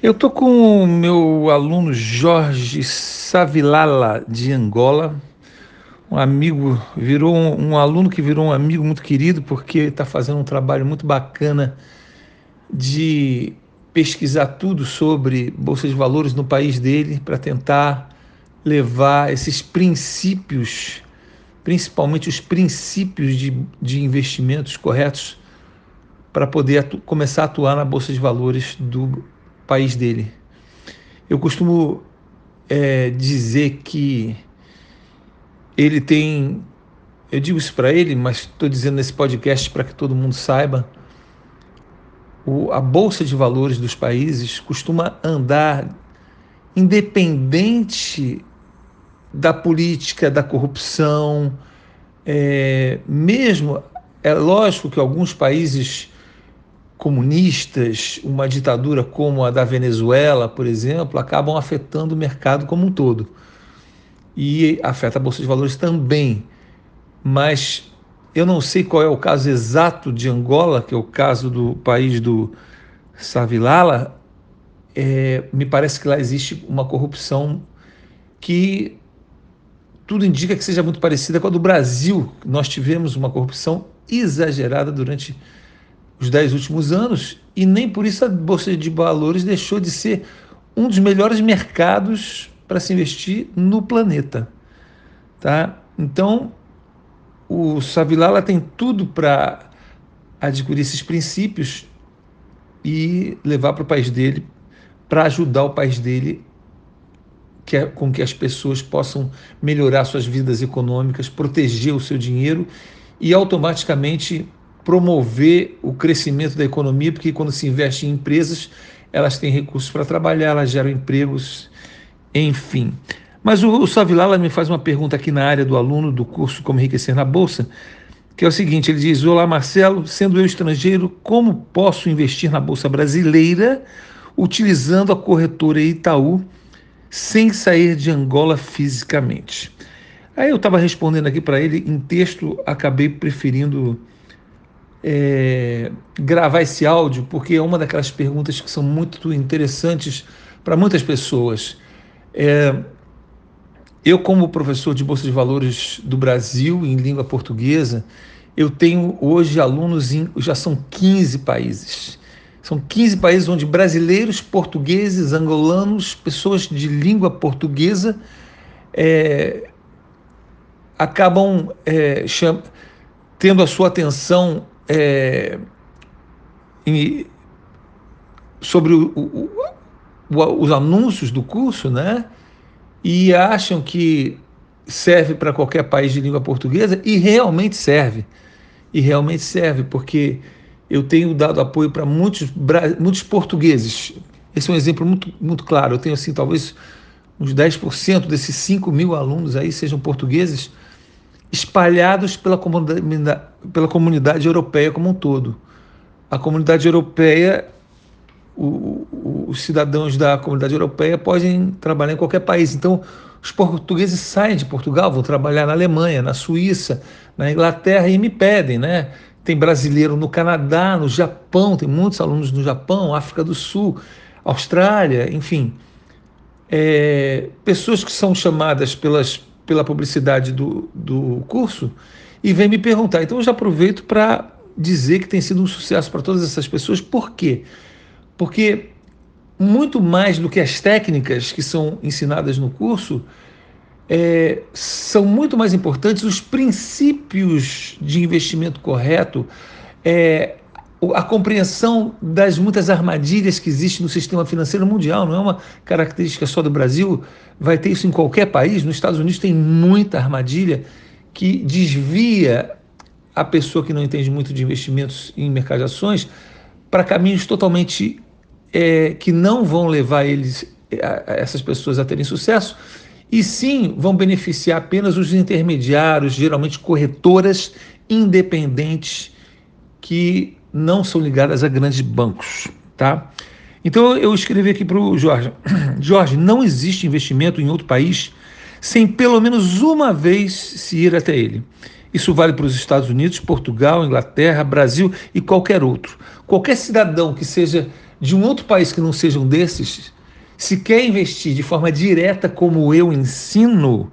Eu tô com o meu aluno Jorge Savilala de Angola, um amigo, virou um, um aluno que virou um amigo muito querido porque está fazendo um trabalho muito bacana de pesquisar tudo sobre bolsa de valores no país dele para tentar levar esses princípios, principalmente os princípios de, de investimentos corretos, para poder começar a atuar na bolsa de valores do país dele. Eu costumo é, dizer que ele tem. Eu digo isso para ele, mas estou dizendo nesse podcast para que todo mundo saiba. O, a bolsa de valores dos países costuma andar independente da política, da corrupção, é, mesmo é lógico que alguns países comunistas, uma ditadura como a da Venezuela, por exemplo, acabam afetando o mercado como um todo. E afeta a Bolsa de Valores também. Mas eu não sei qual é o caso exato de Angola, que é o caso do país do Savilala. É, me parece que lá existe uma corrupção que tudo indica que seja muito parecida com a do Brasil. Nós tivemos uma corrupção exagerada durante os dez últimos anos e nem por isso a Bolsa de Valores deixou de ser um dos melhores mercados para se investir no planeta. Tá? Então, o Savilala tem tudo para adquirir esses princípios e levar para o país dele, para ajudar o país dele que é, com que as pessoas possam melhorar suas vidas econômicas, proteger o seu dinheiro e automaticamente promover o crescimento da economia, porque quando se investe em empresas, elas têm recursos para trabalhar, elas geram empregos, enfim. Mas o, o Savilala me faz uma pergunta aqui na área do aluno do curso Como Enriquecer na Bolsa, que é o seguinte: ele diz: Olá, Marcelo, sendo eu estrangeiro, como posso investir na Bolsa Brasileira utilizando a corretora Itaú sem sair de Angola fisicamente? Aí eu estava respondendo aqui para ele em texto, acabei preferindo é, gravar esse áudio, porque é uma daquelas perguntas que são muito interessantes para muitas pessoas. É, eu, como professor de Bolsa de Valores do Brasil em língua portuguesa, eu tenho hoje alunos em, já são 15 países. São 15 países onde brasileiros, portugueses, angolanos, pessoas de língua portuguesa é, acabam é, tendo a sua atenção é, em, sobre o, o, o, os anúncios do curso, né? E acham que serve para qualquer país de língua portuguesa e realmente serve. E realmente serve, porque eu tenho dado apoio para muitos, muitos portugueses. Esse é um exemplo muito, muito claro. Eu tenho, assim, talvez uns 10% desses 5 mil alunos aí sejam portugueses espalhados pela comunidade, pela comunidade europeia como um todo. A comunidade europeia, o, o, os cidadãos da comunidade europeia podem trabalhar em qualquer país. Então, os portugueses saem de Portugal, vão trabalhar na Alemanha, na Suíça, na Inglaterra e me pedem, né? Tem brasileiro no Canadá, no Japão, tem muitos alunos no Japão, África do Sul, Austrália, enfim. É, pessoas que são chamadas pelas pela publicidade do, do curso e vem me perguntar. Então eu já aproveito para dizer que tem sido um sucesso para todas essas pessoas. Por quê? Porque muito mais do que as técnicas que são ensinadas no curso, é, são muito mais importantes os princípios de investimento correto, é, a compreensão das muitas armadilhas que existem no sistema financeiro mundial, não é uma característica só do Brasil, vai ter isso em qualquer país. Nos Estados Unidos tem muita armadilha que desvia a pessoa que não entende muito de investimentos em mercado de ações para caminhos totalmente é, que não vão levar eles, a, a essas pessoas a terem sucesso, e sim vão beneficiar apenas os intermediários, geralmente corretoras independentes que não são ligadas a grandes bancos, tá? Então eu escrevi aqui para o Jorge: Jorge, não existe investimento em outro país sem pelo menos uma vez se ir até ele. Isso vale para os Estados Unidos, Portugal, Inglaterra, Brasil e qualquer outro. Qualquer cidadão que seja de um outro país que não seja um desses, se quer investir de forma direta como eu ensino,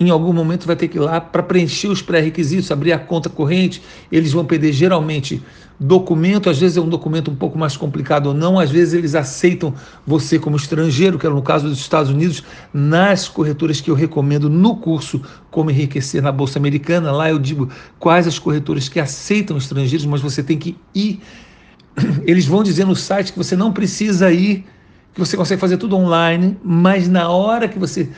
em algum momento vai ter que ir lá para preencher os pré-requisitos, abrir a conta corrente. Eles vão pedir geralmente documento, às vezes é um documento um pouco mais complicado ou não, às vezes eles aceitam você como estrangeiro, que é no caso dos Estados Unidos, nas corretoras que eu recomendo no curso Como Enriquecer na Bolsa Americana. Lá eu digo quais as corretoras que aceitam estrangeiros, mas você tem que ir. Eles vão dizer no site que você não precisa ir, que você consegue fazer tudo online, mas na hora que você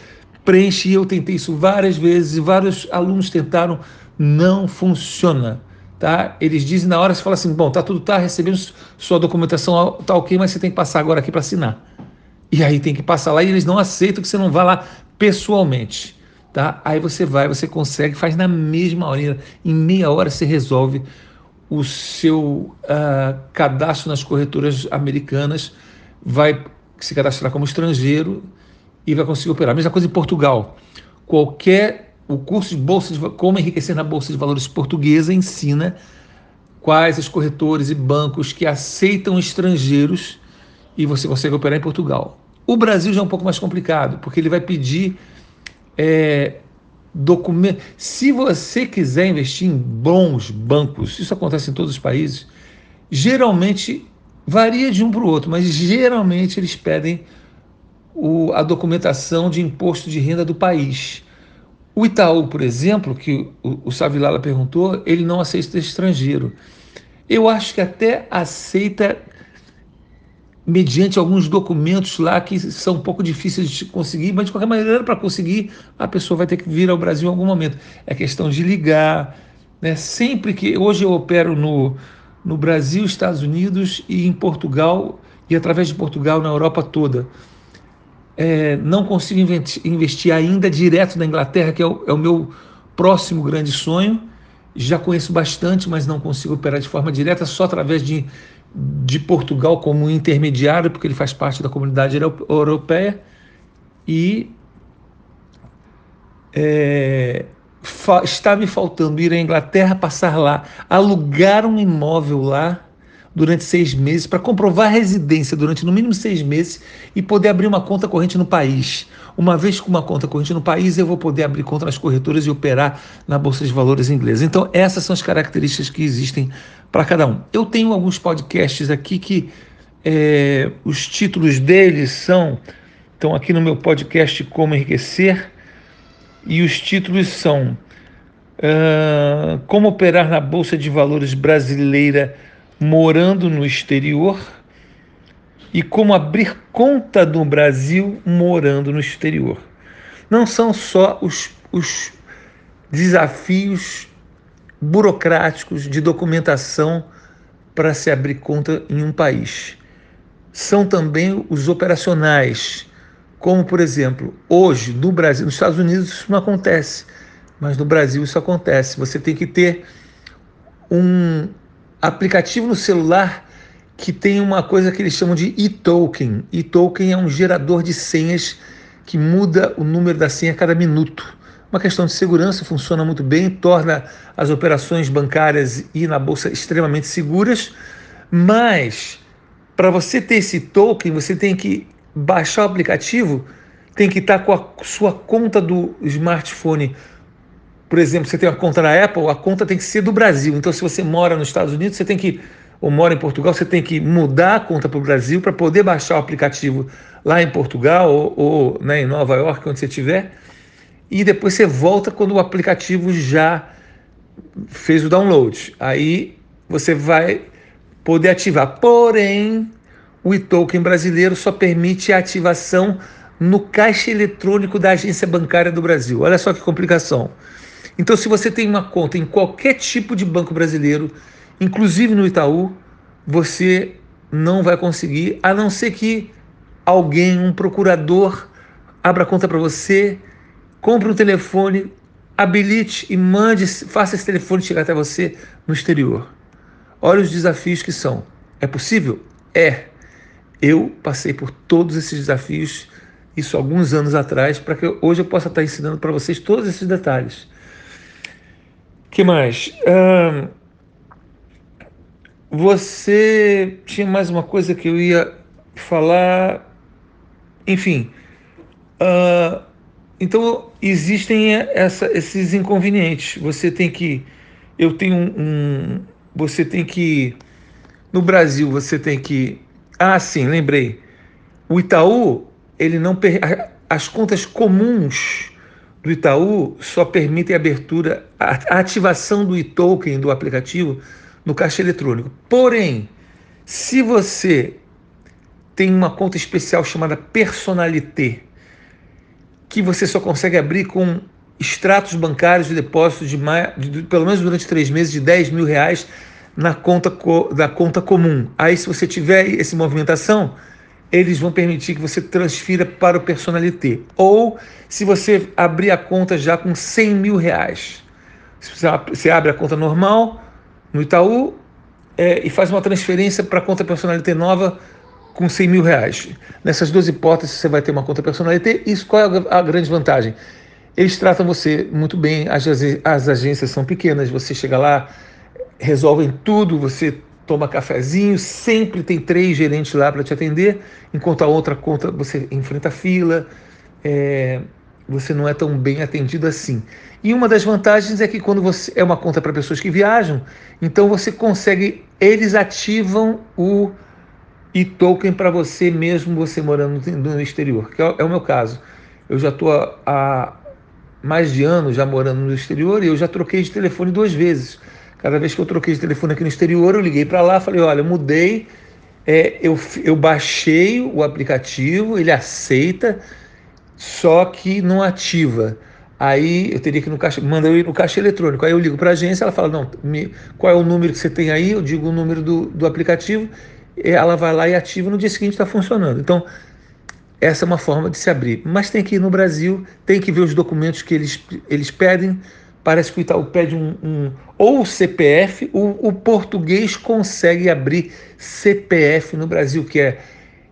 preenche. Eu tentei isso várias vezes vários alunos tentaram, não funciona. Tá? Eles dizem na hora, você fala assim, bom, tá tudo tá recebendo sua documentação, tá ok, mas você tem que passar agora aqui para assinar. E aí tem que passar lá e eles não aceitam que você não vá lá pessoalmente, tá? Aí você vai, você consegue, faz na mesma hora, em meia hora você resolve o seu uh, cadastro nas corretoras americanas, vai se cadastrar como estrangeiro e vai conseguir operar. Mesma coisa em Portugal. Qualquer o curso de bolsa de como enriquecer na bolsa de valores portuguesa ensina quais os corretores e bancos que aceitam estrangeiros e você consegue operar em Portugal. O Brasil já é um pouco mais complicado, porque ele vai pedir é, documento. Se você quiser investir em bons bancos, isso acontece em todos os países, geralmente varia de um para o outro, mas geralmente eles pedem o, a documentação de imposto de renda do país. O Itaú, por exemplo, que o, o Savilala perguntou, ele não aceita estrangeiro. Eu acho que até aceita mediante alguns documentos lá que são um pouco difíceis de conseguir, mas de qualquer maneira, para conseguir, a pessoa vai ter que vir ao Brasil em algum momento. É questão de ligar. Né? Sempre que. Hoje eu opero no, no Brasil, Estados Unidos e em Portugal, e através de Portugal na Europa toda é, não consigo investir ainda direto na Inglaterra, que é o, é o meu próximo grande sonho. Já conheço bastante, mas não consigo operar de forma direta, só através de, de Portugal como intermediário, porque ele faz parte da comunidade europeia. E é, está me faltando ir à Inglaterra, passar lá, alugar um imóvel lá durante seis meses para comprovar residência durante no mínimo seis meses e poder abrir uma conta corrente no país. Uma vez com uma conta corrente no país, eu vou poder abrir conta nas corretoras e operar na Bolsa de Valores inglesa. Então, essas são as características que existem para cada um. Eu tenho alguns podcasts aqui que é, os títulos deles são, estão aqui no meu podcast Como Enriquecer, e os títulos são uh, Como Operar na Bolsa de Valores Brasileira morando no exterior e como abrir conta no Brasil morando no exterior. Não são só os, os desafios burocráticos de documentação para se abrir conta em um país. São também os operacionais, como por exemplo, hoje no Brasil, nos Estados Unidos isso não acontece, mas no Brasil isso acontece. Você tem que ter um, aplicativo no celular que tem uma coisa que eles chamam de e-token. E-token é um gerador de senhas que muda o número da senha a cada minuto. Uma questão de segurança, funciona muito bem, torna as operações bancárias e na bolsa extremamente seguras, mas para você ter esse token, você tem que baixar o aplicativo, tem que estar com a sua conta do smartphone por exemplo, você tem uma conta na Apple, a conta tem que ser do Brasil. Então, se você mora nos Estados Unidos, você tem que, ou mora em Portugal, você tem que mudar a conta para o Brasil para poder baixar o aplicativo lá em Portugal ou, ou né, em Nova York, onde você estiver. E depois você volta quando o aplicativo já fez o download. Aí você vai poder ativar. Porém, o e-token brasileiro só permite a ativação no caixa eletrônico da agência bancária do Brasil. Olha só que complicação. Então, se você tem uma conta em qualquer tipo de banco brasileiro, inclusive no Itaú, você não vai conseguir, a não ser que alguém, um procurador, abra conta para você, compre um telefone, habilite e mande, faça esse telefone chegar até você no exterior. Olha os desafios que são. É possível? É. Eu passei por todos esses desafios, isso alguns anos atrás, para que hoje eu possa estar ensinando para vocês todos esses detalhes que mais? você tinha mais uma coisa que eu ia falar. Enfim. Então existem essa, esses inconvenientes. Você tem que. Eu tenho um, um. Você tem que. No Brasil, você tem que. Ah, sim, lembrei. O Itaú, ele não. As contas comuns do Itaú só permitem a abertura, a ativação do e-token do aplicativo no caixa eletrônico. Porém, se você tem uma conta especial chamada Personalité, que você só consegue abrir com extratos bancários de depósito de, mais, de, pelo menos durante três meses de 10 mil reais na conta da conta comum. Aí, se você tiver essa movimentação, eles vão permitir que você transfira para o Personalité. Ou se você abrir a conta já com 100 mil reais. Você abre a conta normal no Itaú é, e faz uma transferência para a conta Personalité nova com 100 mil reais. Nessas duas hipóteses, você vai ter uma conta Personalité. Isso qual é a grande vantagem? Eles tratam você muito bem, as, as agências são pequenas, você chega lá, resolvem tudo, você toma cafezinho, sempre tem três gerentes lá para te atender, enquanto a outra conta você enfrenta fila, é, você não é tão bem atendido assim. E uma das vantagens é que quando você é uma conta para pessoas que viajam, então você consegue, eles ativam o e-token para você mesmo você morando no exterior, que é, é o meu caso. Eu já estou há mais de anos já morando no exterior e eu já troquei de telefone duas vezes. Cada vez que eu troquei de telefone aqui no exterior, eu liguei para lá, falei, olha, eu mudei, é, eu, eu baixei o aplicativo, ele aceita, só que não ativa. Aí eu teria que ir no caixa, manda eu ir no caixa eletrônico. Aí eu ligo para a agência, ela fala, não, me, qual é o número que você tem aí? Eu digo o número do, do aplicativo, ela vai lá e ativa, no dia seguinte está funcionando. Então, essa é uma forma de se abrir. Mas tem que ir no Brasil, tem que ver os documentos que eles, eles pedem, Parece que o Itaú pede um, um ou CPF, o, o, português consegue abrir CPF no Brasil, que é,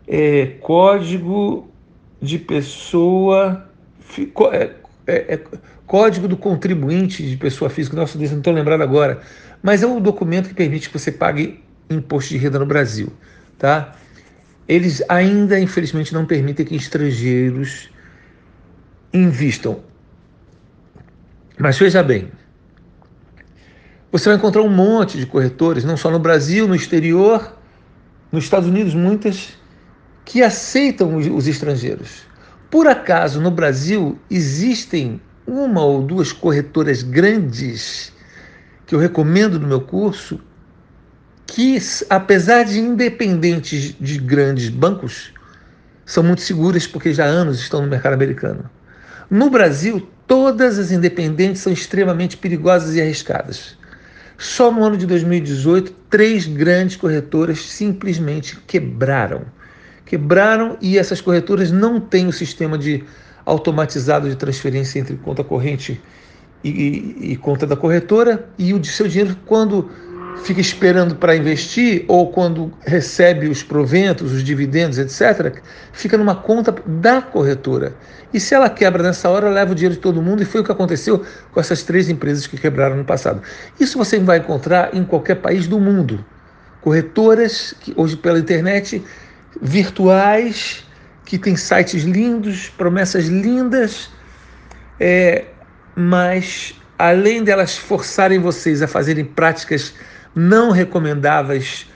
é Código de Pessoa. É, é, é, código do contribuinte de pessoa física, nossa Deus, não estou lembrado agora, mas é um documento que permite que você pague imposto de renda no Brasil, tá? Eles ainda, infelizmente, não permitem que estrangeiros invistam mas veja bem, você vai encontrar um monte de corretores, não só no Brasil, no exterior, nos Estados Unidos, muitas, que aceitam os estrangeiros. Por acaso, no Brasil, existem uma ou duas corretoras grandes que eu recomendo no meu curso, que, apesar de independentes de grandes bancos, são muito seguras porque já há anos estão no mercado americano. No Brasil, Todas as independentes são extremamente perigosas e arriscadas. Só no ano de 2018, três grandes corretoras simplesmente quebraram. Quebraram e essas corretoras não têm o sistema de automatizado de transferência entre conta corrente e, e, e conta da corretora e o de seu dinheiro quando fica esperando para investir ou quando recebe os proventos, os dividendos, etc., fica numa conta da corretora. E se ela quebra nessa hora, leva o dinheiro de todo mundo, e foi o que aconteceu com essas três empresas que quebraram no passado. Isso você vai encontrar em qualquer país do mundo. Corretoras que hoje pela internet, virtuais, que têm sites lindos, promessas lindas, é, mas além delas forçarem vocês a fazerem práticas não recomendáveis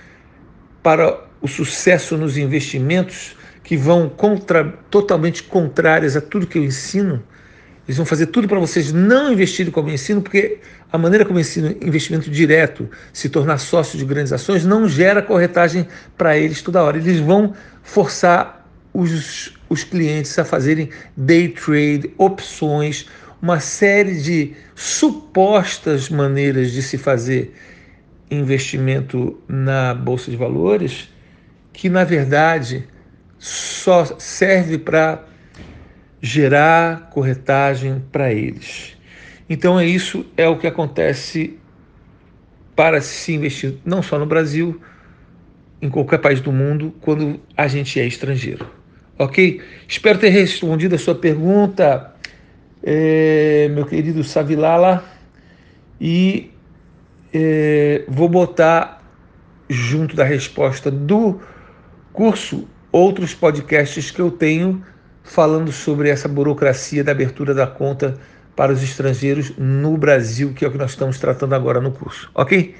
para o sucesso nos investimentos, que vão contra, totalmente contrárias a tudo que eu ensino. Eles vão fazer tudo para vocês não investirem como eu ensino, porque a maneira como eu ensino investimento direto, se tornar sócio de grandes ações, não gera corretagem para eles toda hora. Eles vão forçar os, os clientes a fazerem day trade, opções, uma série de supostas maneiras de se fazer investimento na bolsa de valores que na verdade só serve para gerar corretagem para eles. Então é isso é o que acontece para se investir não só no Brasil, em qualquer país do mundo, quando a gente é estrangeiro. Ok? Espero ter respondido a sua pergunta, é, meu querido Savilala, e é, vou botar junto da resposta do curso, outros podcasts que eu tenho falando sobre essa burocracia da abertura da conta para os estrangeiros no Brasil, que é o que nós estamos tratando agora no curso, ok?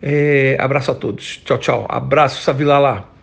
É, abraço a todos. Tchau, tchau. Abraço, Savilala.